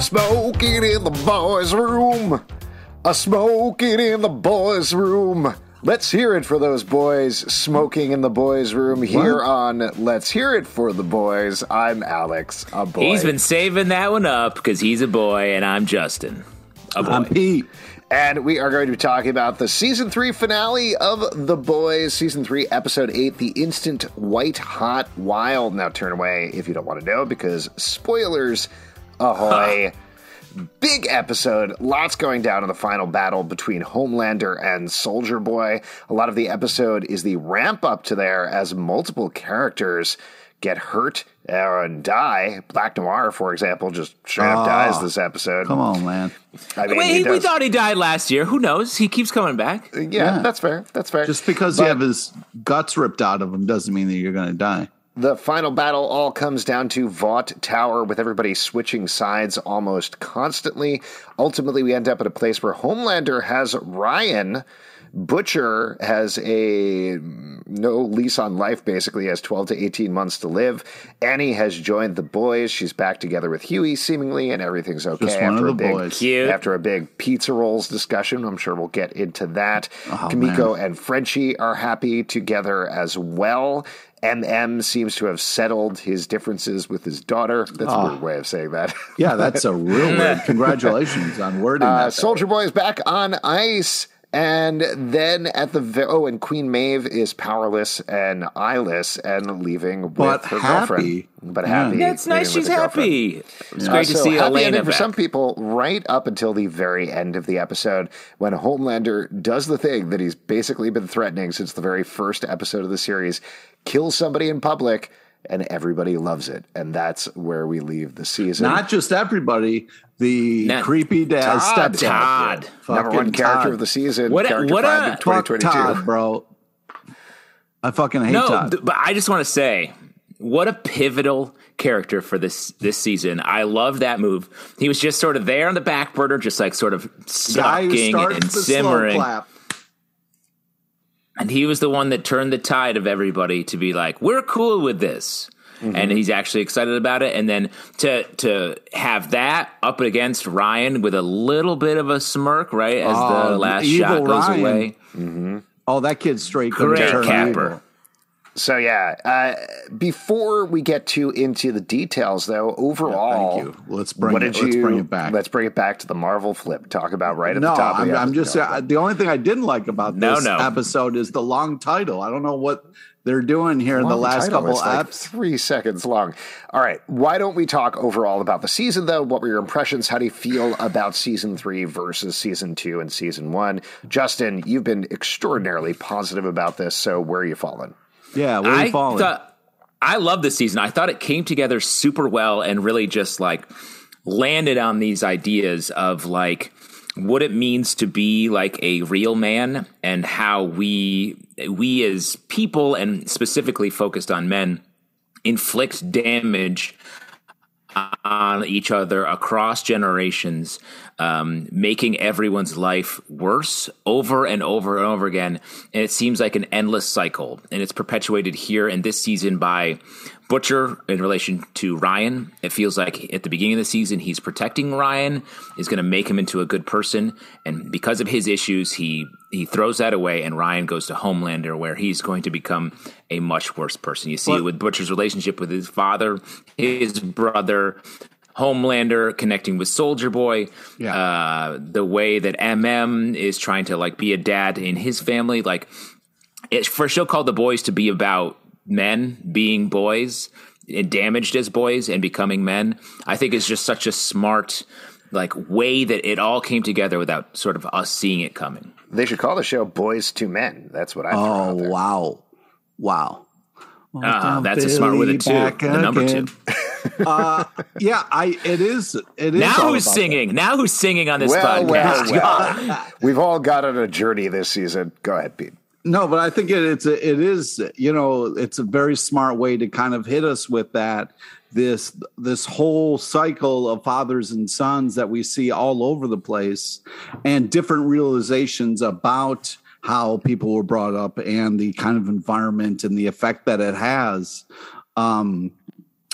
Smoking in the boys' room. A smoking in the boys' room. Let's hear it for those boys smoking in the boys' room here on Let's Hear It for the Boys. I'm Alex, a boy. He's been saving that one up because he's a boy and I'm Justin. A boy. I'm Pete. And we are going to be talking about the season three finale of The Boys, season three, episode eight, The Instant White Hot Wild. Now turn away if you don't want to know because spoilers ahoy. Big episode, lots going down in the final battle between Homelander and Soldier Boy. A lot of the episode is the ramp up to there as multiple characters get hurt uh, and die. Black Noir, for example, just straight up Oh, ah, dies this episode. Come on, man. I mean, Wait, he he- we thought he died last year. Who knows? He keeps coming back. yeah, Yeah. that's fair. That's fair. Just because But- you have his guts ripped out of him doesn't mean that you're going to die. The final battle all comes down to Vought Tower with everybody switching sides almost constantly. Ultimately, we end up at a place where Homelander has Ryan. Butcher has a no lease on life, basically, has 12 to 18 months to live. Annie has joined the boys. She's back together with Hughie, seemingly, and everything's okay Just one after of a the big boys. Cute. after a big pizza rolls discussion. I'm sure we'll get into that. Oh, Kimiko and Frenchie are happy together as well. MM seems to have settled his differences with his daughter. That's a weird way of saying that. Yeah, that's a real word. Congratulations on wording Uh, that. Soldier Boy is back on ice. And then at the ve- oh, and Queen Maeve is powerless and eyeless and leaving with But her happy. girlfriend. But happy. Yeah. happy. That's nice. She's her girlfriend. happy. It's Uh, great to so see happy Elena ending for some people right up until the very end of the episode when Homelander does the thing that he's basically been threatening since the very first episode of the series, kills somebody in public, and everybody loves it. And that's where we leave the season. Not just everybody, the Not- creepy dad, Todd. stepdad. Todd. Number one character Todd. of the season. What a- what a- of Fuck 2022. Todd, bro. I fucking hate no, Todd. th- but I just want to say, what a pivotal character for this this season. I love that move. He was just sort of there on the back burner, just like sort of Guy sucking and the slow simmering. And he was the one that turned the tide of everybody to be like, we're cool with this. Mm-hmm. And he's actually excited about it. And then to to have that up against Ryan with a little bit of a smirk, right, as Oh, the last evil shot goes Ryan. away. Oh, that kid's straight. Great capper. So yeah, uh, before we get too into the details, though, overall, Thank you. Let's bring what it. did Let's you? bring it back. Let's bring it back to the Marvel flip. Talk about right at no, the top. Of I'm, the I'm just uh, the only thing I didn't like about No, this no. episode is the long title. I don't know what they're doing here in the last title. couple It's like three seconds long. All right, why don't we talk overall about the season though? What were your impressions? How do you feel about season three versus season two and season one? Justin, you've been extraordinarily positive about this. So where are you falling? Yeah, where are I falling? thought I love this season. I thought it came together super well and really just like landed on these ideas of like what it means to be like a real man and how we we as people and specifically focused on men inflict damage on each other across generations, um, making everyone's life worse over and over and over again. And it seems like an endless cycle. And it's perpetuated here in this season by Butcher in relation to Ryan. It feels like at the beginning of the season, he's protecting Ryan, is going to make him into a good person. And because of his issues, he, he throws that away, and Ryan goes to Homelander, where he's going to become a much worse person. You see it What- with Butcher's relationship with his father, his brother, Homelander connecting with Soldier Boy, Yeah. uh, the way that MM is trying to like be a dad in his family, like it's for a show called The Boys to be about men being boys and damaged as boys and becoming men. I think is just such a smart like way that it all came together without sort of us seeing it coming. They should call the show "Boys to Men." That's what I. throw oh out there. wow, wow. Ah, that's a smart with it too. The number again. two. uh, yeah, I it is. It is Now who's about singing? Now who's singing on this Well, podcast? well, well. We've all got on a journey this season. Go ahead, Pete. No, but I think it, it's a, it is you know it's a very smart way to kind of hit us with that this this whole cycle of fathers and sons that we see all over the place and different realizations about how people were brought up and the kind of environment and the effect that it has um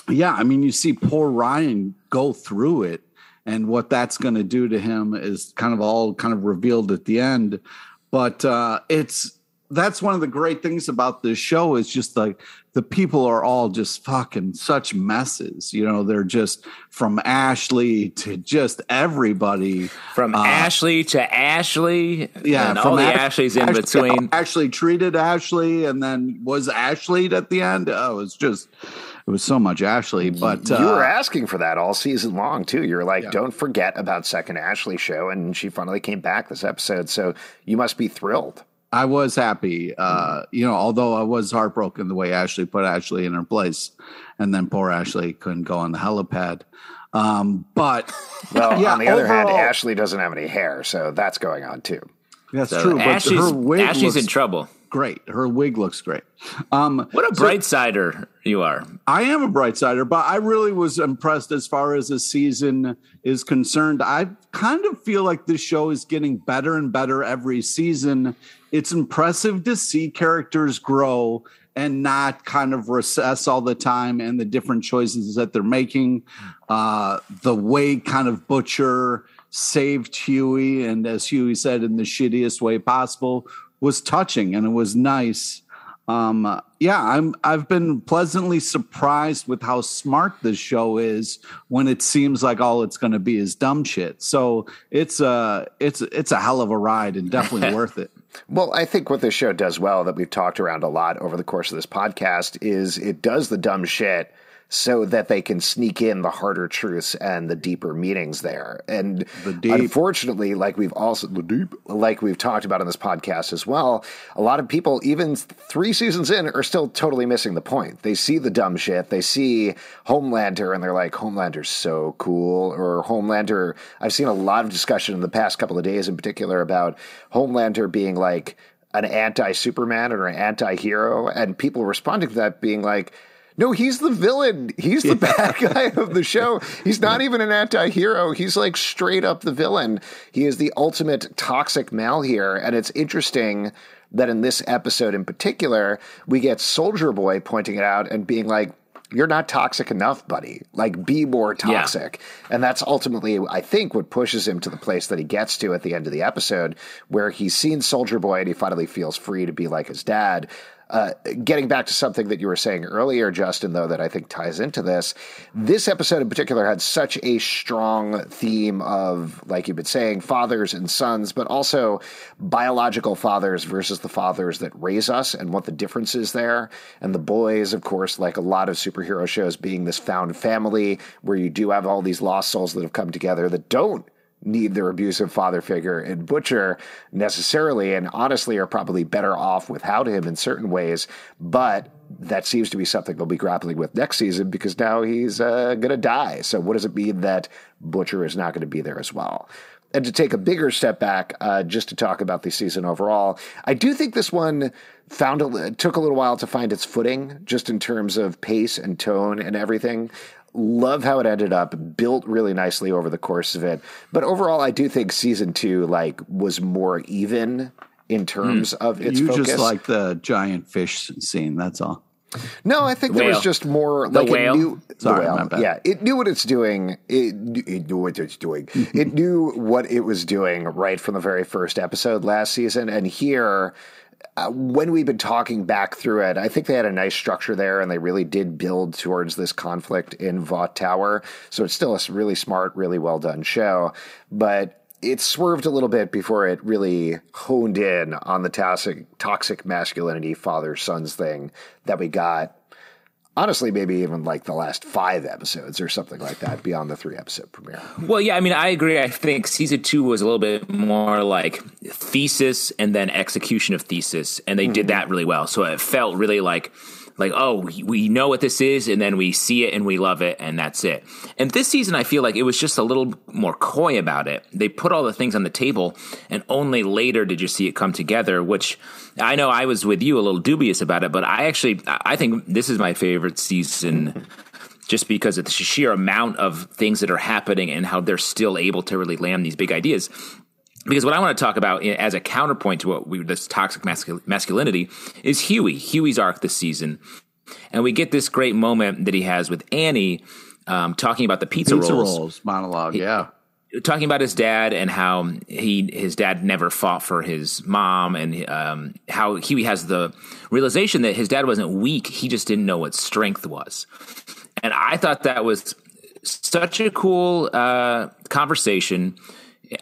yeah i mean you see poor ryan go through it and what that's going to do to him is kind of all kind of revealed at the end. But uh, it's that's one of the great things about this show is just like the people are all just fucking such messes. You know, they're just from Ashley to just everybody. From uh, Ashley to Ashley. Yeah. And all the Ash- Ashleys in Ashley, between. Ashley treated Ashley and then was Ashley at the end. Oh, it was just it was so much Ashley, but you were uh, asking for that all season long too. You were like, Yeah. "Don't forget about second Ashley show," and she finally came back this episode. So you must be thrilled. I was happy. Uh, you know, although I was heartbroken the way Ashley put Ashley in her place, and then poor Ashley couldn't go on the helipad. Um, but Well, Yeah, on the other hand, Ashley doesn't have any hair, so that's going on too. that's So true. But Ashley's, her Ashley's looks in trouble. Great. Her wig looks great. Um, What a so- bright sider you are. I am a bright sider, but I really was impressed as far as the season is concerned. I kind of feel like this show is getting better and better every season. It's impressive to see characters grow and not kind of recess all the time and the different choices that they're making. Uh, the way kind of Butcher saved Hughie, and as Hughie said, in the shittiest way possible, was touching and it was nice. Um yeah i'm i've been pleasantly surprised with how smart this show is when it seems like all it's going to be is dumb shit. So it's a it's it's a hell of a ride and definitely worth it. Well, I think what this show does well that we've talked around a lot over the course of this podcast is it does the dumb shit so that they can sneak in the harder truths and the deeper meanings there. And The unfortunately, like we've also the deep, like we've talked about on this podcast as well, a lot of people, even three seasons in, are still totally missing the point. They see the dumb shit, they see Homelander, and they're like, Homelander's so cool, or Homelander. I've seen a lot of discussion in the past couple of days, in particular, about Homelander being like an anti Superman or an anti hero, and people responding to that being like, no, he's the villain. He's the bad guy of the show. He's not even an anti hero. He's like straight up the villain. He is the ultimate toxic male here. And it's interesting that in this episode in particular, we get Soldier Boy pointing it out and being like, you're not toxic enough, buddy. Like, be more toxic. And that's ultimately, I think, what pushes him to the place that he gets to at the end of the episode, where he's seen Soldier Boy and he finally feels free to be like his dad. Uh, getting back to something that you were saying earlier, Justin, though, that I think ties into this, this episode in particular had such a strong theme of, like you've been saying, fathers and sons, but also biological fathers versus the fathers that raise us and what the difference is there. And the boys, of course, like a lot of superhero shows, being this found family where you do have all these lost souls that have come together that don't need their abusive father figure and Butcher necessarily, and honestly are probably better off without him in certain ways. But that seems to be something they'll be grappling with next season because now he's uh, going to die. So, what does it mean that Butcher is not going to be there as well? And to take a bigger step back, uh, just to talk about the season overall, I do think this one found a, took a little while to find its footing, just in terms of pace and tone and everything love how it ended up built really nicely over the course of it. But overall i do think season two like was more even in terms hmm. of its you focus. just like the giant fish scene that's all. No i think there was just more The like whale? it knew Sorry, the whale. yeah it knew what it's doing. It, it knew what it's doing. It knew what it was doing right from the very first episode last season. And here uh, when we've been talking back through it, I think they had a nice structure there, and they really did build towards this conflict in Vought Tower. So it's still a really smart, really well done show, but it swerved a little bit before it really honed in on the toxic, toxic masculinity father sons thing that we got. Honestly, maybe even like the last five episodes or something like that beyond the three episode premiere. Well, yeah, I mean, I agree. I think season two was a little bit more like thesis and then execution of thesis, and they did mm-hmm. that really well. So it felt really like, like, oh, we- we know what this is, and then we see it and we love it, and that's it. And this season, I feel like it was just a little more coy about it. They put all the things on the table, and only later did you see it come together. Which I know I was with you a little dubious about it, but I actually I think this is my favorite season just because of the sheer amount of things that are happening and how they're still able to really land these big ideas. Because what I want to talk about as a counterpoint to what we this toxic mascul- masculinity is Hughie, Hughie's arc this season, and we get this great moment that he has with Annie um, talking about the pizza, pizza rolls. rolls, monologue yeah. Talking about his dad and how he his dad never fought for his mom and um, how Hughie has the realization that his dad wasn't weak he just didn't know what strength was. And I thought that was such a cool uh, conversation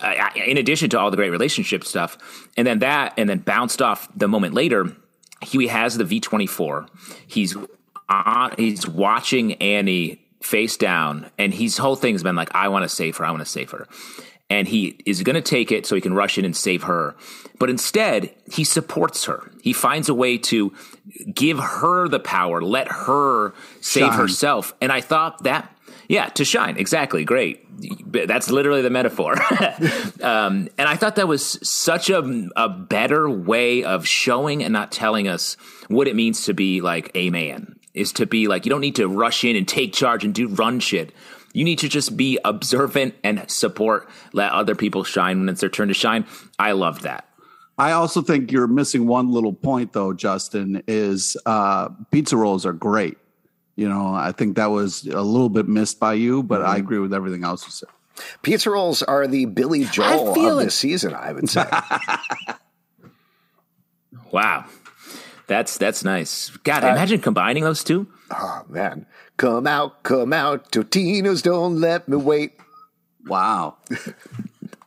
Uh, in addition to all the great relationship stuff and then that and then bounced off the moment later Hughie has the V24 he's on, he's watching Annie face down, and his whole thing has been like, I want to save her, I want to save her. And he is going to take it so he can rush in and save her. But instead, he supports her. He finds a way to give her the power, let her save shine. herself. And I thought that, yeah, to shine. Exactly. Great. That's literally the metaphor. um, and I thought that was such a, a better way of showing and not telling us what it means to be like a man is to be like you don't need to rush in and take charge and do run shit. You need to just be observant and support, let other people shine when it's their turn to shine. I love that. I also think you're missing one little point though, Justin, is uh, pizza rolls are great. You know, I think that was a little bit missed by you, but mm-hmm. I agree with everything else you said. Pizza rolls are the Billy Joel of this season, I would say. wow. That's that's nice. God, uh, imagine combining those two. Oh man, come out, come out, Totino's, don't let me wait. Wow.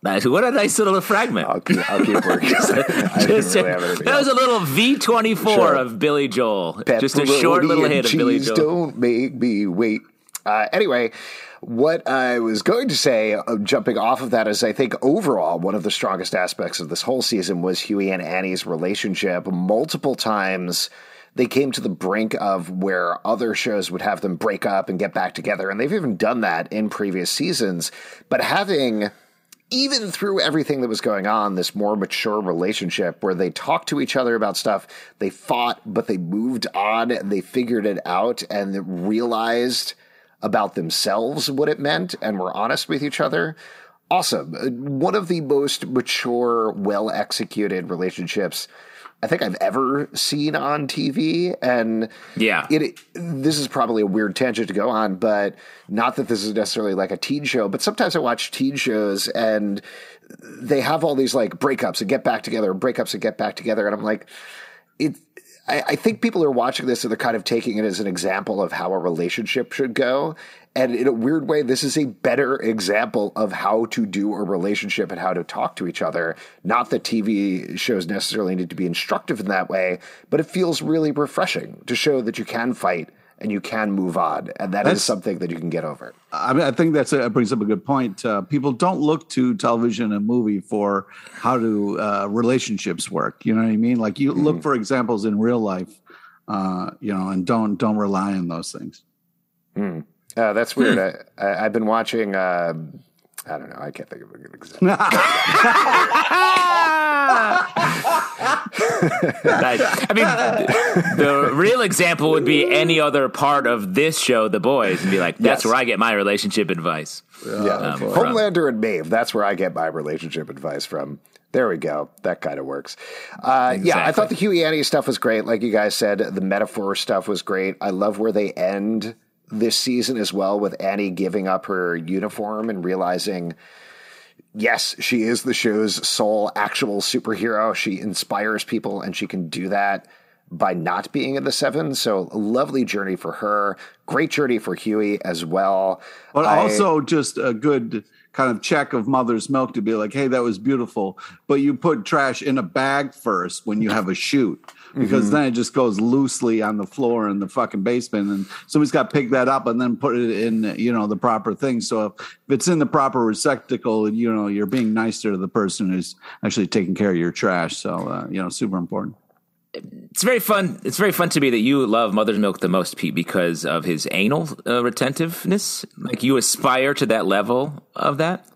Nice. What a nice little fragment. I'll keep, I'll keep working. just, really that was a little V twenty four of Billy Joel. Pepperoni just a short little hit of Billy Joel. Don't make me wait. Uh, anyway, what I was going to say, uh, jumping off of that, is I think overall one of the strongest aspects of this whole season was Hughie and Annie's relationship. Multiple times they came to the brink of where other shows would have them break up and get back together, and they've even done that in previous seasons. But having even through everything that was going on, this more mature relationship where they talked to each other about stuff, they fought, but they moved on and they figured it out and realized about themselves what it meant and were honest with each other. Awesome. Uh, one of the most mature, well executed relationships I think I've ever seen on TV. And yeah, it, this is probably a weird tangent to go on, but not that this is necessarily like a teen show, but sometimes I watch teen shows and they have all these like breakups and get back together, breakups and get back together. And I'm like, it, I, I, think people are watching this and they're kind of taking it as an example of how a relationship should go. And in a weird way, this is a better example of how to do a relationship and how to talk to each other. Not that TV shows necessarily need to be instructive in that way, but it feels really refreshing to show that you can fight and you can move on, and that that's, is something that you can get over. I mean, I think that's a, brings up a good point. Uh, people don't look to television and movie for how do uh, relationships work. You know what I mean? Like you mm. look for examples in real life, uh, you know, and don't don't rely on those things. Mm. That's weird. Hmm. I, have been watching. Um, I don't know. I can't think of a good example. I mean, the real example would be any other part of this show, The Boys, and be like, that's yes. where I get my relationship advice. Yeah, um, Homelander and Maeve. That's where I get my relationship advice from. There we go. That kind of works. Uh, exactly. Yeah, I thought the Hughie Annie stuff was great. Like you guys said, the metaphor stuff was great. I love where they end this season as well, with Annie giving up her uniform and realizing, yes, she is the show's sole actual superhero. She inspires people, and she can do that by not being in the seven. So, a lovely journey for her. Great journey for Hughie as well. But I, also, just a good kind of check of mother's milk to be like, hey, that was beautiful. But you put trash in a bag first when you have a shoot because mm-hmm. then it just goes loosely on the floor in the fucking basement and somebody's got to pick that up and then put it in you know the proper thing so if it's in the proper receptacle you know you're being nicer to the person who's actually taking care of your trash so uh, you know super important it's very fun. It's very fun to me that you love Mother's Milk the most, Pete, because of his anal uh, retentiveness. Like you aspire to that level of that.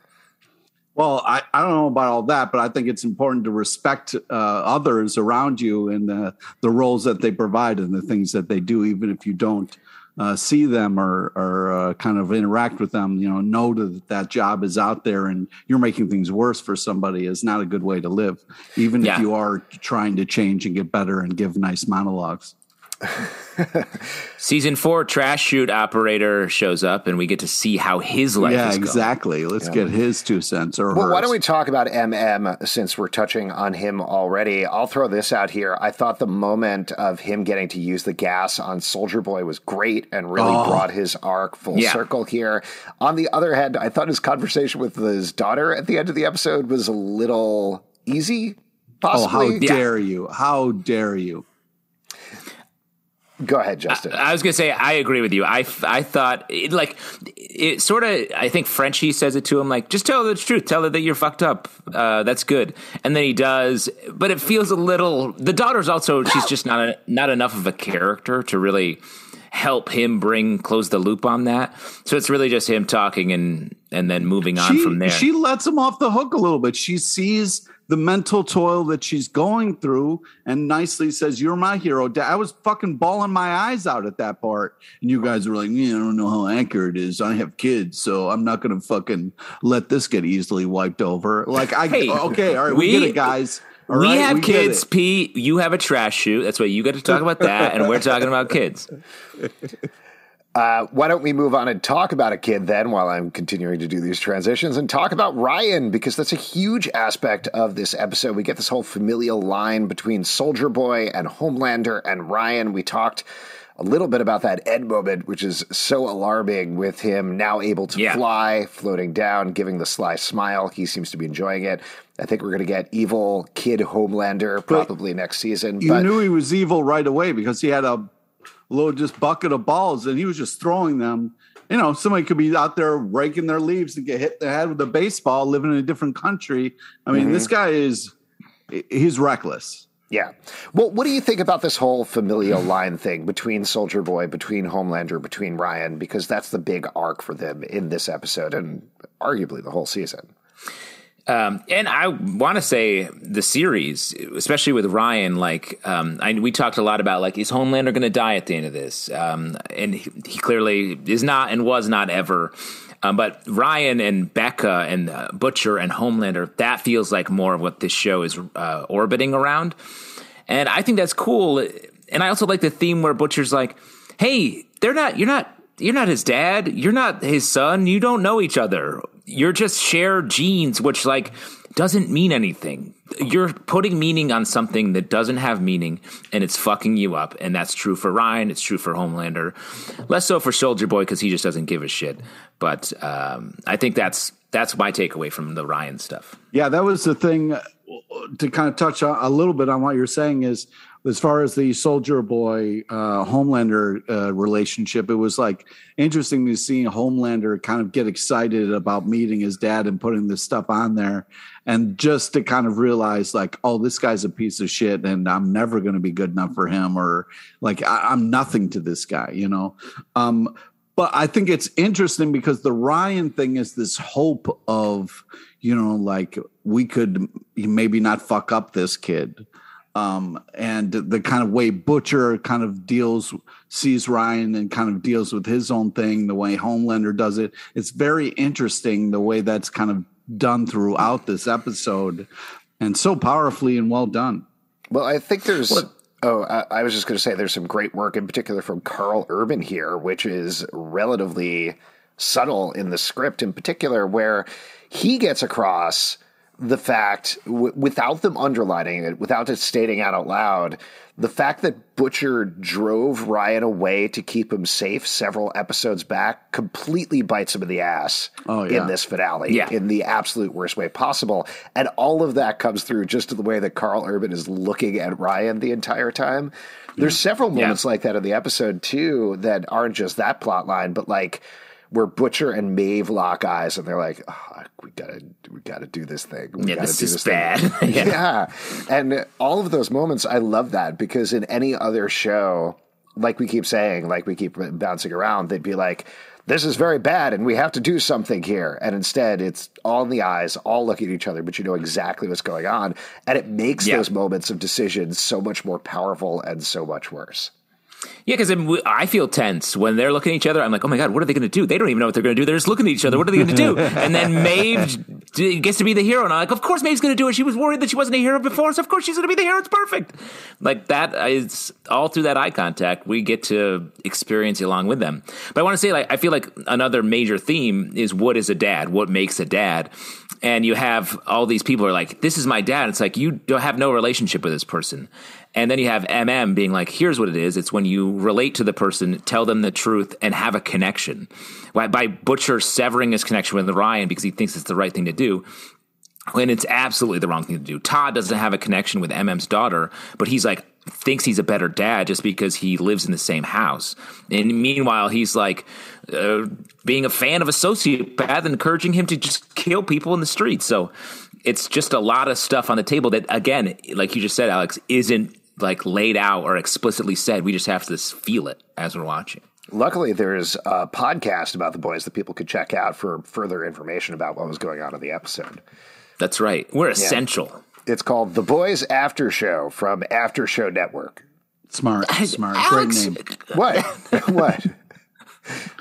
Well, I, I don't know about all that, but I think it's important to respect uh, others around you and the, the roles that they provide and the things that they do, even if you don't uh, see them or, or uh, kind of interact with them. You know, know that that job is out there and you're making things worse for somebody is not a good way to live, even yeah. if you are trying to change and get better and give nice monologues. Season four, trash chute operator shows up, and we get to see how his life yeah, is going. exactly. Let's get his two cents or Well, why don't we talk about MM since we're touching on him already? I'll throw this out here. I thought the moment of him getting to use the gas on Soldier Boy was great and really Oh. brought his arc full Yeah. circle here. On the other hand, I thought his conversation with his daughter at the end of the episode was a little easy. Oh, how Possibly. dare you? How dare you? Go ahead, Justin. I was gonna say I agree with you. I, I thought it, like it sort of. I think Frenchie says it to him like, just tell her the truth. Tell her that you're fucked up. Uh, that's good. And then he does, but it feels a little. The daughter's also she's just not a, not enough of a character to really help him bring close the loop on that. So it's really just him talking and and then moving on she, from there. She lets him off the hook a little bit. She sees the mental toil that she's going through and nicely says, You're my hero. Dad." I was fucking bawling my eyes out at that part. And you guys were like, Yeah, I don't know how accurate it is. I have kids, so I'm not going to fucking let this get easily wiped over. Like, I, Hey, okay, all right, we, we- get it, guys. All we right, have get kids, Pete. You have a trash chute. That's why you get to talk about that, and we're talking about kids. Uh, why don't we move on and talk about a kid then while I'm continuing to do these transitions and talk about Ryan because that's a huge aspect of this episode. We get this whole familial line between Soldier Boy and Homelander and Ryan. We talked a little bit about that Ed moment, which is so alarming with him now able to Yeah. fly, floating down, giving the sly smile. He seems to be enjoying it. I think we're going to get evil kid Homelander probably next season. You but knew he was evil right away because he had a little just bucket of balls and he was just throwing them. You know, somebody could be out there raking their leaves and get hit in the head with a baseball, living in a different country. I mean, this mm-hmm. guy is he's reckless. Yeah. Well, what do you think about this whole familial line thing between Soldier Boy, between Homelander, between Ryan? Because that's the big arc for them in this episode and arguably the whole season. Um, and I want to say the series, especially with Ryan, like um, I, we talked a lot about, like is Homelander going to die at the end of this? Um, and he, he clearly is not, and was not ever. Um, but Ryan and Becca and uh, Butcher and Homelander, that feels like more of what this show is uh, orbiting around, and I think that's cool. And I also like the theme where Butcher's like, "Hey, they're not. You're not." You're not his dad. You're not his son. You don't know each other. You're just shared genes, which like doesn't mean anything. You're putting meaning on something that doesn't have meaning, and it's fucking you up. And that's true for Ryan. It's true for Homelander. Less so for Soldier Boy because he just doesn't give a shit. But um, I think that's that's my takeaway from the Ryan stuff. Yeah, that was the thing uh, to kind of touch a little bit on what you're saying is as far as the soldier boy uh, homelander uh, relationship it was like interesting to see homelander kind of get excited about meeting his dad and putting this stuff on there and just to kind of realize like oh this guy's a piece of shit and i'm never going to be good enough for him or like I, i'm nothing to this guy you know um but I think it's interesting because the Ryan thing is this hope of, you know, like we could maybe not fuck up this kid. Um, and the kind of way Butcher kind of deals, sees Ryan and kind of deals with his own thing, the way Homelander does it. It's very interesting the way that's kind of done throughout this episode and so powerfully and well done. Well, I think there's. Oh, I, I was just going to say there's some great work in particular from Karl Urban here, which is relatively subtle in the script in particular, where he gets across the fact, w- without them underlining it, without it stating out out loud, the fact that Butcher drove Ryan away to keep him safe several episodes back completely bites him in the ass Oh, yeah. in this finale Yeah. in the absolute worst way possible. And all of that comes through just to the way that Karl Urban is looking at Ryan the entire time. There's several moments like that in the episode too that aren't just that plot line, but like where Butcher and Maeve lock eyes and they're like, oh, we gotta we gotta do this thing. We Yeah, gotta this do is this bad. Yeah. yeah. And all of those moments, I love that because in any other show, like we keep saying, like we keep bouncing around, they'd be like, this is very bad and we have to do something here. And instead, it's all in the eyes, all looking at each other, but you know exactly what's going on. And it makes Yeah. those moments of decisions so much more powerful and so much worse. Yeah, because I feel tense when they're looking at each other. I'm like, oh my god, what are they going to do? They don't even know what they're going to do. They're just looking at each other. What are they going to do? And then Maeve gets to be the hero. And I'm like, of course Maeve's going to do it. She was worried that she wasn't a hero before, so of course she's going to be the hero. It's perfect. Like that is all through that eye contact. We get to experience it along with them. But I want to say, like, I feel like another major theme is what is a dad? What makes a dad? And you have all these people are like, this is my dad. It's like you don't have no relationship with this person. And then you have MM being like, here's what it is. It's when you relate to the person, tell them the truth, and have a connection. By Butcher severing his connection with Ryan because he thinks it's the right thing to do, when it's absolutely the wrong thing to do. Todd doesn't have a connection with MM's daughter, but he's like, thinks he's a better dad just because he lives in the same house. And meanwhile, he's like uh, being a fan of a sociopath and encouraging him to just kill people in the streets. So it's just a lot of stuff on the table that, again, like you just said, Alex, isn't like laid out or explicitly said. We just have to feel it as we're watching. Luckily, there's a podcast about the boys that people could check out for further information about what was going on in the episode. That's right. We're essential. Yeah. It's called The Boys After Show from After Show Network. Smart, smart, Alex, great name. What? what?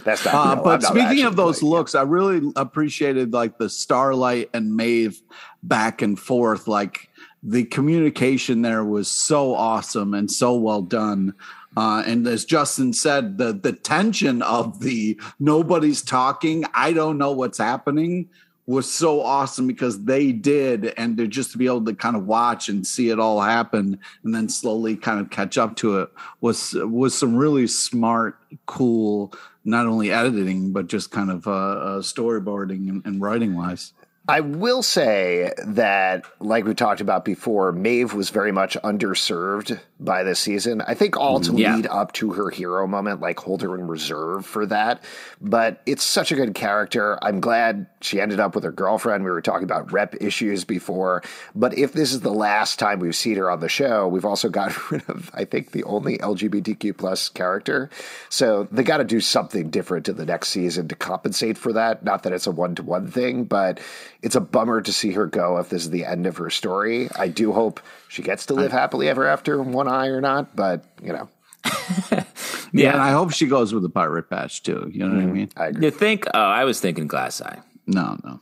That's not. Uh, but speaking of those looks, I really appreciated like the Starlight and Maeve back and forth. Like the communication there was so awesome and so well done. Uh, and as Justin said, the the tension of the nobody's talking, I don't know what's happening was so awesome because they did, and to just to be able to kind of watch and see it all happen, and then slowly kind of catch up to it was was some really smart, cool, not only editing but just kind of uh, uh storyboarding and, and writing wise. I will say that, like we talked about before, Maeve was very much underserved by this season. I think all to mm, yeah. lead up to her hero moment, like hold her in reserve for that. But it's such a good character. I'm glad she ended up with her girlfriend. We were talking about rep issues before. But if this is the last time we've seen her on the show, we've also got rid of, I think, the only LGBTQ plus character. So they got to do something different in the next season to compensate for that. Not that it's a one to one thing, but it's a bummer to see her go if this is the end of her story. I do hope she gets to live happily ever after one eye or not, but you know. yeah. yeah, and I hope she goes with the pirate patch too. You know mm-hmm. what I mm-hmm. mean? I agree. You think? Oh, I was thinking glass eye. No, no.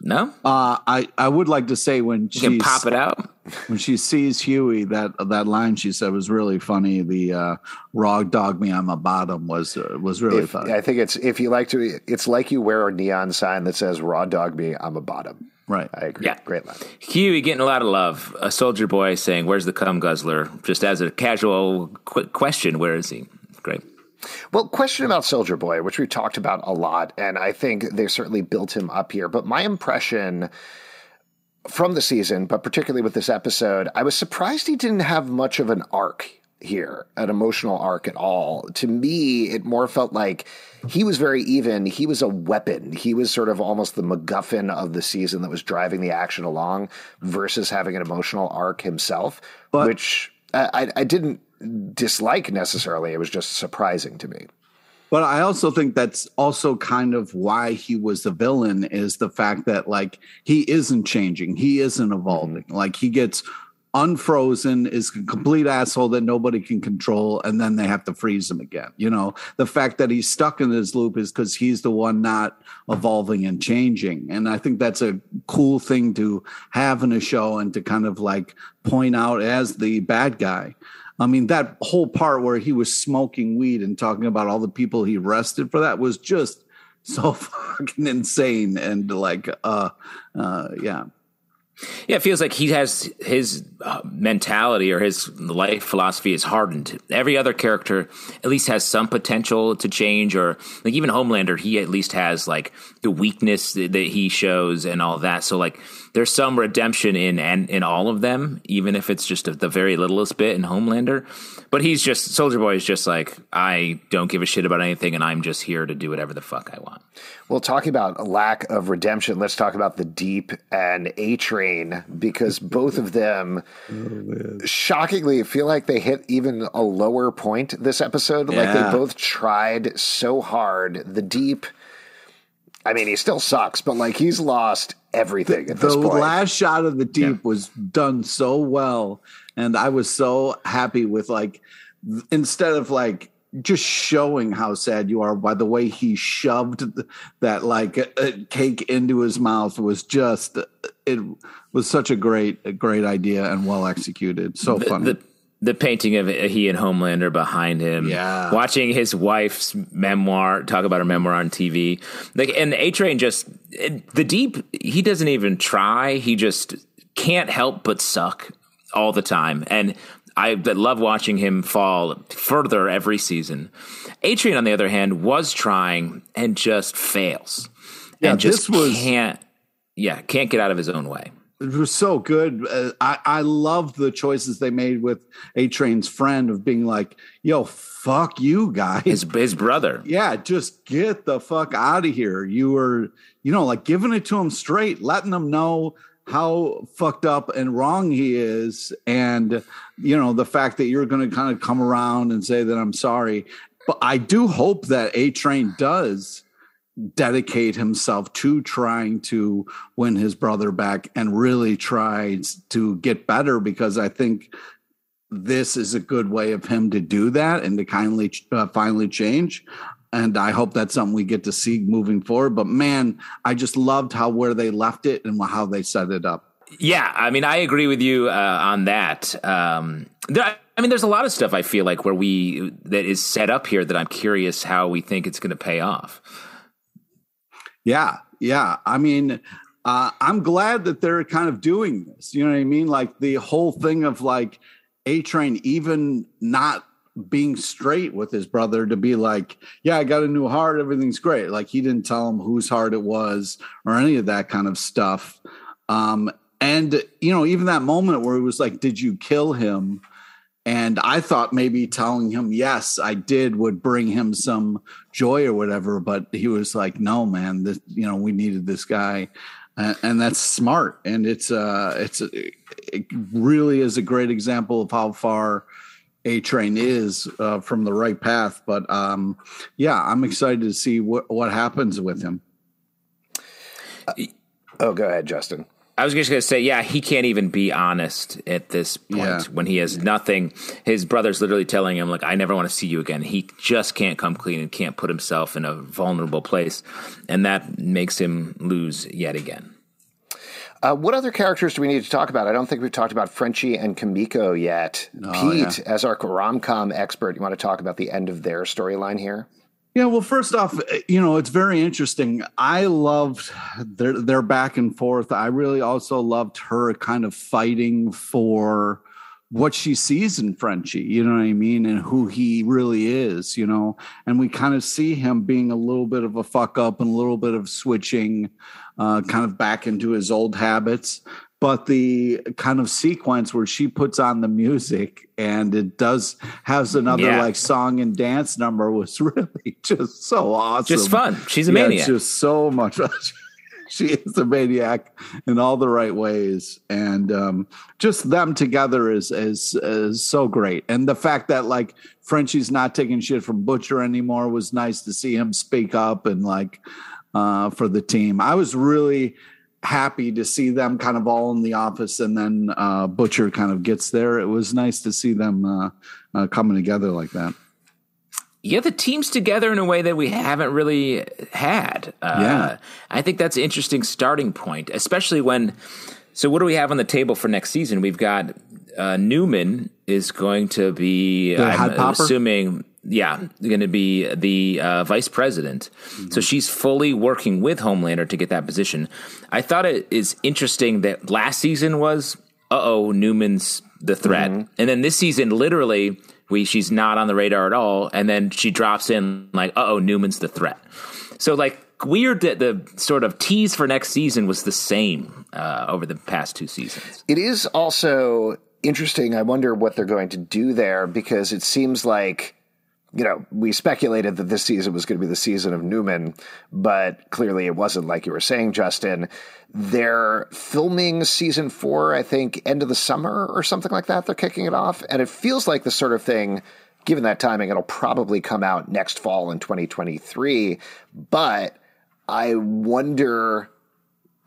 No, uh, I I would like to say when she pop it out when she sees Hughie that that line she said was really funny. The uh, raw dog me on my bottom was uh, was really if, funny. I think it's if you like to, it's like you wear a neon sign that says "raw dog me on my bottom." Right, I agree. Yeah, great line. Hughie getting a lot of love. A soldier boy saying, "Where's the cum guzzler?" Just as a casual quick question, where is he? Great. Well, question about Soldier Boy, which we've talked about a lot, and I think they certainly built him up here. But my impression from the season, but particularly with this episode, I was surprised he didn't have much of an arc here, an emotional arc at all. To me, it more felt like he was very even. He was a weapon. He was sort of almost the MacGuffin of the season that was driving the action along versus having an emotional arc himself, but, which I, I didn't dislike necessarily. It was just surprising to me. But I also think that's also kind of why he was a villain is the fact that like he isn't changing, he isn't evolving. Mm-hmm. Like he gets unfrozen is a complete asshole that nobody can control and then they have to freeze him again you know the fact that he's stuck in this loop is because he's the one not evolving and changing and i think that's a cool thing to have in a show and to kind of like point out as the bad guy I mean, that whole part where he was smoking weed and talking about all the people he arrested for that was just so fucking insane and like, uh, uh, yeah. Yeah, it feels like he has his uh, mentality or his life philosophy is hardened. Every other character at least has some potential to change, or like even Homelander, he at least has like the weakness that he shows and all that. So like there's some redemption in and in all of them, even if it's just the very littlest bit in Homelander. But he's just Soldier Boy is just like I don't give a shit about anything, and I'm just here to do whatever the fuck I want. Well, talking about a lack of redemption, let's talk about the Deep and A Train because both of them, oh, shockingly, feel like they hit even a lower point this episode. Yeah. Like they both tried so hard. The Deep. I mean, he still sucks, but like he's lost everything the, the point. last shot of the deep yeah. was done so well, and I was so happy with like instead of like just showing how sad you are by the way he shoved that like uh, cake into his mouth was just it was such a great a great idea and well executed so the, funny the, the painting of he and homelander behind him Yeah. watching his wife's memoir talk about her memoir on tv like and a train just it, the deep he doesn't even try he just can't help but suck all the time and I love watching him fall further every season. A Train, on the other hand, was trying and just fails, Yeah, and just was- can't. Yeah, can't get out of his own way. It was so good. Uh, I I love the choices they made with A Train's friend of being like, "Yo, fuck you guys." His his brother. yeah, just get the fuck out of here. You were, you know, like giving it to him straight, letting him know how fucked up and wrong he is, and you know the fact that you're going to kind of come around and say that I'm sorry. But I do hope that A Train does dedicate himself to trying to win his brother back and really tries to get better because I think this is a good way of him to do that and to kindly uh, finally change and i hope that's something we get to see moving forward but man i just loved how where they left it and how they set it up Yeah, I mean, I agree with you uh, on that. Um, there, I mean, there's a lot of stuff I feel like where we that is set up here that I'm curious how we think it's going to pay off. Yeah, yeah. I mean, uh, I'm glad that they're kind of doing this. You know what I mean? Like the whole thing of like A Train even not being straight with his brother to be like, yeah, I got a new heart, everything's great. Like he didn't tell him whose heart it was or any of that kind of stuff. Um, and you know, even that moment where it was like, did you kill him? And I thought maybe telling him yes, I did would bring him some joy or whatever. But he was like, no, man, this, you know, we needed this guy. And, and that's smart. And it's, uh, it's, it really is a great example of how far A Train is uh, from the right path. But um, yeah, I'm excited to see what, what happens with him. Oh, go ahead, Justin. I was just going to say, yeah, he can't even be honest at this point Yeah. when he has nothing. His brother's literally telling him, like, I never want to see you again. He just can't come clean and can't put himself in a vulnerable place. And that makes him lose yet again. Uh, what other characters do we need to talk about? I don't think we've talked about Frenchie and Kimiko yet. Oh, Pete, yeah. as our rom com expert, you want to talk about the end of their storyline here? Yeah, well, first off, you know, it's very interesting. I loved their their back and forth. I really also loved her kind of fighting for what she sees in Frenchie, you know what I mean, and who he really is, you know. And we kind of see him being a little bit of a fuck up and a little bit of switching uh, kind of back into his old habits. But the kind of sequence where she puts on the music and it does has another Yeah. like song and dance number was really just so awesome. Just fun. She's a Yeah, maniac. Just so much. she is a maniac in all the right ways, and um, just them together is is is so great. And the fact that like Frenchie's not taking shit from Butcher anymore was nice to see him speak up and like uh, for the team. I was really happy to see them kind of all in the office, and then uh, Butcher kind of gets there. It was nice to see them uh, uh, coming together like that. Yeah, the team's together in a way that we haven't really had. Uh, Yeah. I think that's an interesting starting point, especially when. So, what do we have on the table for next season? We've got uh, Neuman is going to be, The I'm assuming, yeah, going to be the uh, vice president. So she's fully working with Homelander to get that position. I thought it is interesting that last season was, uh oh, Neuman's the threat, and then this season, literally, we she's not on the radar at all, and then she drops in like, uh oh, Neuman's the threat. So like weird that the sort of tease for next season was the same uh, over the past two seasons. It is also interesting. I wonder what they're going to do there because it seems like, you know, we speculated that this season was going to be the season of Neuman, but clearly it wasn't, like you were saying, Justin. They're filming season four, I think, end of the summer or something like that. They're kicking it off. And it feels like the sort of thing, given that timing, it'll probably come out next fall in 2023. But I wonder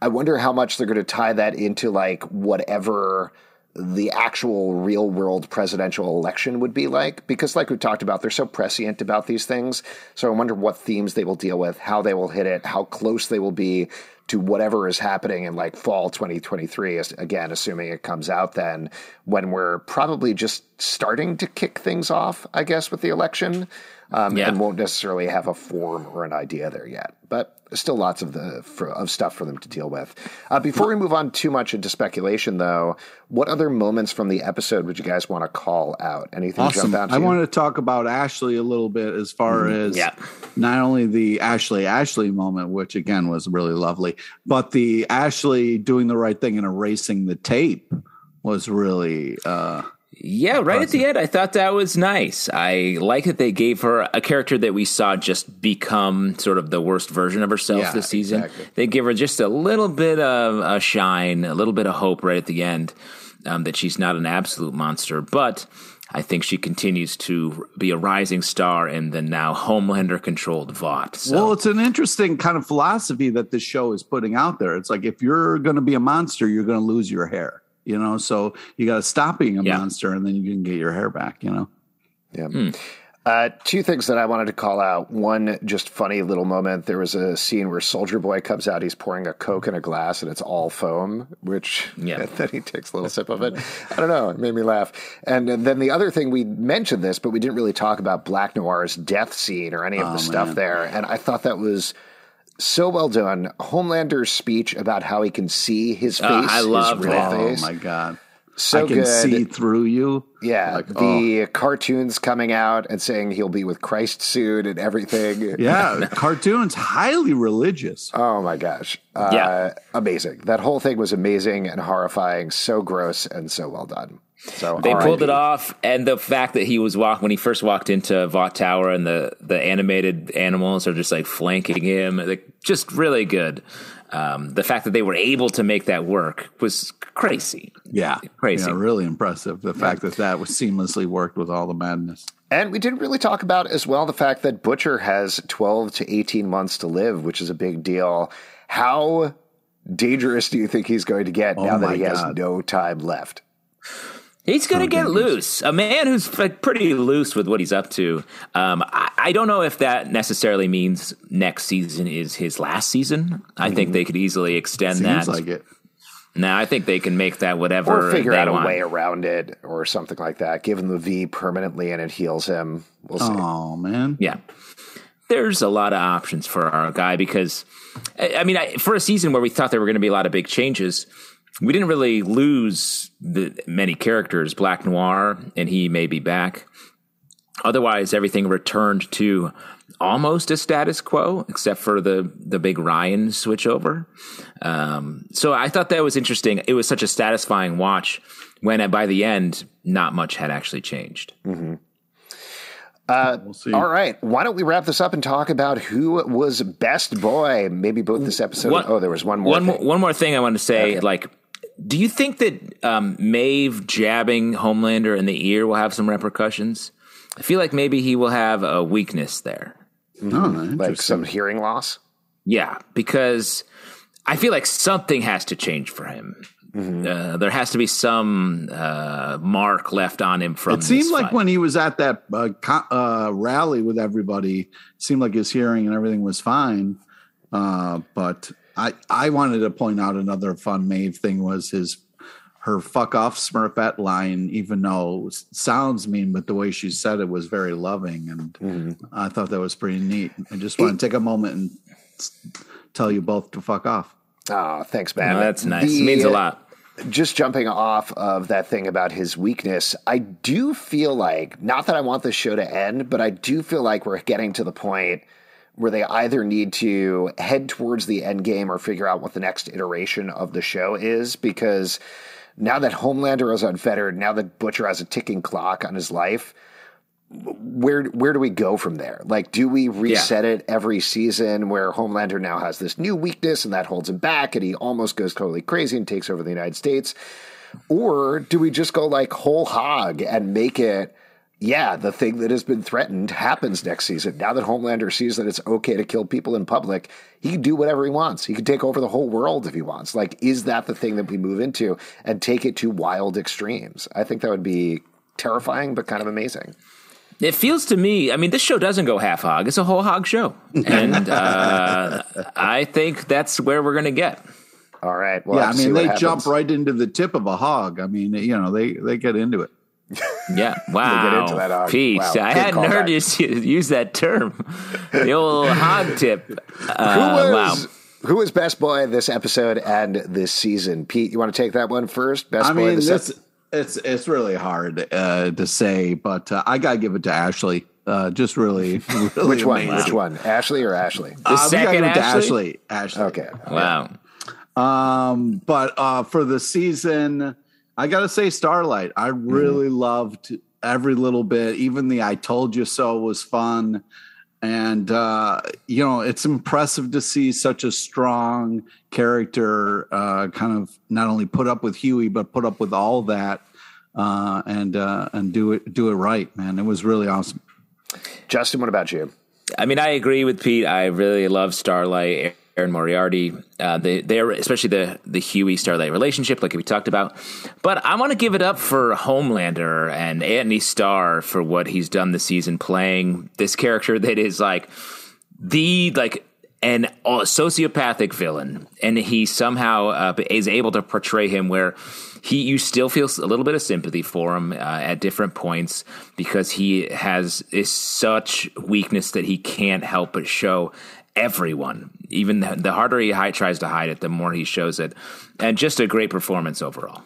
I wonder how much they're going to tie that into like whatever the actual real world presidential election would be like. Because like we talked about they're so prescient about these things. So i wonder what themes they will deal with how they will hit it how close they will be to whatever is happening in like fall 2023 again assuming it comes out then when we're probably just starting to kick things off i guess with the election um, yeah. and won't necessarily have a form or an idea there yet. But still lots of the for, of stuff for them to deal with. Uh, before we move on too much into speculation, though, what other moments from the episode would you guys want to call out? Anything awesome. jump out? I wanted to talk about Ashley a little bit as far mm, as yeah. not only the Ashley Ashley moment, which again was really lovely, but the Ashley doing the right thing and erasing the tape was really. Uh, yeah, right at the end, I thought that was nice. I like that they gave her a character that we saw just become sort of the worst version of herself yeah, this season. Exactly. They give her just a little bit of a shine, a little bit of hope right at the end um, that she's not an absolute monster. But I think she continues to be a rising star in the now Homelander controlled Vought. So. Well, it's an interesting kind of philosophy that this show is putting out there. It's like if you're going to be a monster, you're going to lose your hair you know so you got to stop being a yeah. monster and then you can get your hair back you know yeah mm. Uh, two things that I wanted to call out. One, just funny little moment. There was a scene where Soldier Boy comes out. He's pouring a Coke in a glass, and it's all foam. Which, yeah. Then he takes a little sip of it. I don't know. It made me laugh. And, and, then the other thing we mentioned this, but we didn't really talk about Black Noir's death scene or any of oh, the stuff man. there. And I thought that was so well done. Homelander's speech about how he can see his face. Uh, I love his real that. Face. Oh my god. So I can good. see through you. Yeah, like, the oh. cartoons coming out and saying he'll be with Christ soon and everything. Yeah, cartoons highly religious. Oh my gosh, uh, yeah, amazing. That whole thing was amazing and horrifying. So gross and so well done. So they pulled it off, and the fact that he was walk when he first walked into Vought Tower, and the the animated animals are just like flanking him, like just really good. Um, the fact that they were able to make that work was crazy. Yeah, crazy. Yeah, really impressive. The fact that that was seamlessly worked with all the madness. And we didn't really talk about as well the fact that Butcher has 12 to 18 months to live, which is a big deal. How dangerous do you think he's going to get oh now that he God. has no time left? He's going to get loose. A man who's like pretty loose with what he's up to. Um, I, I, don't know if that necessarily means next season is his last season. I mm-hmm. think they could easily extend Seems that. like it. No, I think they can make that whatever or figure out a way around it or something like that. Give him the V permanently and it heals him. We'll see. Oh man, yeah. There's a lot of options for our guy because, I mean, I, for a season where we thought there were going to be a lot of big changes, we didn't really lose the many characters. Black Noir, and he may be back. Otherwise, everything returned to almost a status quo, except for the the big Ryan switchover. Um, so I thought that was interesting. It was such a satisfying watch when, by the end, not much had actually changed. Mm-hmm. Uh, we'll all right. Why don't we wrap this up and talk about who was best boy? Maybe both this episode. One, oh, there was one more. One thing. more, one more thing I want to say. Okay. Like do you think that um, Maeve jabbing Homelander in the ear will have some repercussions? I feel like maybe he will have a weakness there. Mm-hmm. like some hearing loss? Yeah, because I feel like something has to change for him. Mm-hmm. Uh, there has to be some uh, mark left on him from. It seemed like fight. when he was at that uh, co- uh, rally with everybody, it seemed like his hearing and everything was fine. Uh, but I I wanted to point out another fun Maeve thing was his her fuck off Smurfette line, even though it sounds mean, but the way she said it was very loving, and mm-hmm. I thought that was pretty neat. I just want to take a moment and tell you both to fuck off. Oh, thanks, man. No, that's nice. The, it means a lot. Just jumping off of that thing about his weakness, I do feel like, not that I want this show to end, but I do feel like we're getting to the point where they either need to head towards the end game or figure out what the next iteration of the show is because now that Homelander is unfettered, now that Butcher has a ticking clock on his life, where where do we go from there? Like, do we reset yeah. it every season where Homelander now has this new weakness and that holds him back and he almost goes totally crazy and takes over the United States? Or do we just go like whole hog and make it yeah, the thing that has been threatened happens next season. Now that Homelander sees that it's okay to kill people in public, he can do whatever he wants. He can take over the whole world if he wants. Like, is that the thing that we move into and take it to wild extremes? I think that would be terrifying, but kind of amazing. It feels to me, I mean, this show doesn't go half hog. It's a whole hog show. And uh, I think that's where we're going to get. All right. Well, yeah, I mean, they jump right into the tip of a hog. I mean, you know, they, they get into it. Yeah. Wow. that Pete, wow. I hadn't heard you use that term. The old hog tip. Uh, who was, wow. Who was best boy this episode and this season? Pete, you want to take that one first? Best I boy mean, this, it's it's really hard uh, to say, but uh, I gotta give it to Ashley. Uh, just really, really which one? Amazing. Which one? Ashley or Ashley? The uh, second Ashley? Ashley. Ashley. Okay. Wow. Um, but uh, for the season, I gotta say Starlight. I really mm. loved every little bit. Even the "I told you so" was fun. And uh, you know, it's impressive to see such a strong character uh, kind of not only put up with Hughie but put up with all that uh, and uh, and do it do it right, man. It was really awesome. Justin, what about you? I mean, I agree with Pete. I really love Starlight. Erin Moriarty, uh, they, they're especially the the Hughie Starlight relationship, like we talked about. But I want to give it up for Homelander and Antony Starr for what he's done this season, playing this character that is like the like an sociopathic villain, and he somehow uh, is able to portray him where he you still feel a little bit of sympathy for him uh, at different points because he has is such weakness that he can't help but show everyone. Even the, the harder he tries to hide it, the more he shows it, and just a great performance overall.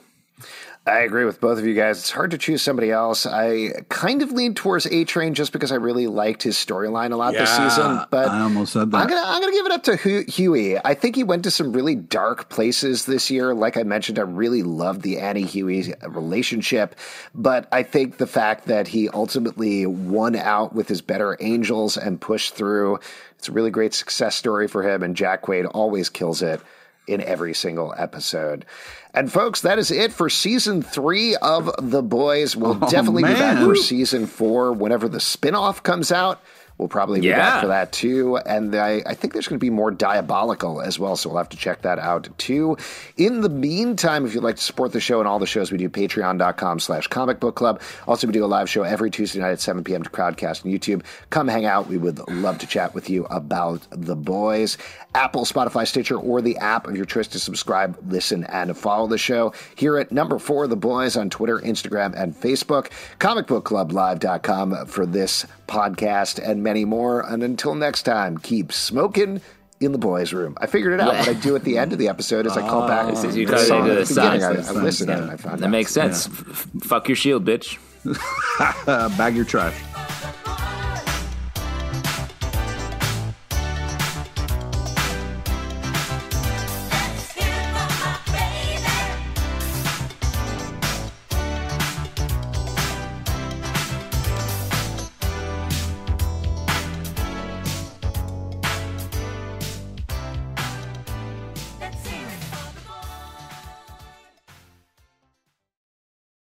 I agree with both of you guys. It's hard to choose somebody else. I kind of lean towards A Train just because I really liked his storyline a lot yeah, this season. But I almost said that. I'm gonna I'm gonna give it up to Hughie. I think he went to some really dark places this year. Like I mentioned, I really loved the Annie Hughie relationship, but I think the fact that he ultimately won out with his better angels and pushed through. It's a really great success story for him, and Jack Quaid always kills it in every single episode. And folks, that is it for season three of The Boys. We'll oh, definitely man. be back for season four whenever the spinoff comes out. We'll probably be yeah. back for that too. And I, I think there's going to be more diabolical as well. So we'll have to check that out too. In the meantime, if you'd like to support the show and all the shows we do, patreon.com slash comic book club. Also, we do a live show every Tuesday night at 7 p.m. to Crowdcast and YouTube. Come hang out. We would love to chat with you about the boys. Apple, Spotify, Stitcher, or the app of your choice to subscribe, listen, and follow the show. Here at number four, The Boys on Twitter, Instagram, and Facebook. Comicbookclublive.com for this podcast and many more. And until next time, keep smoking in the boys' room. I figured it out. What I do at the end of the episode is I call back oh, you the song at the beginning. I, I listened and I found that out. makes sense. Yeah. F- fuck your shield, bitch. Bag your trash.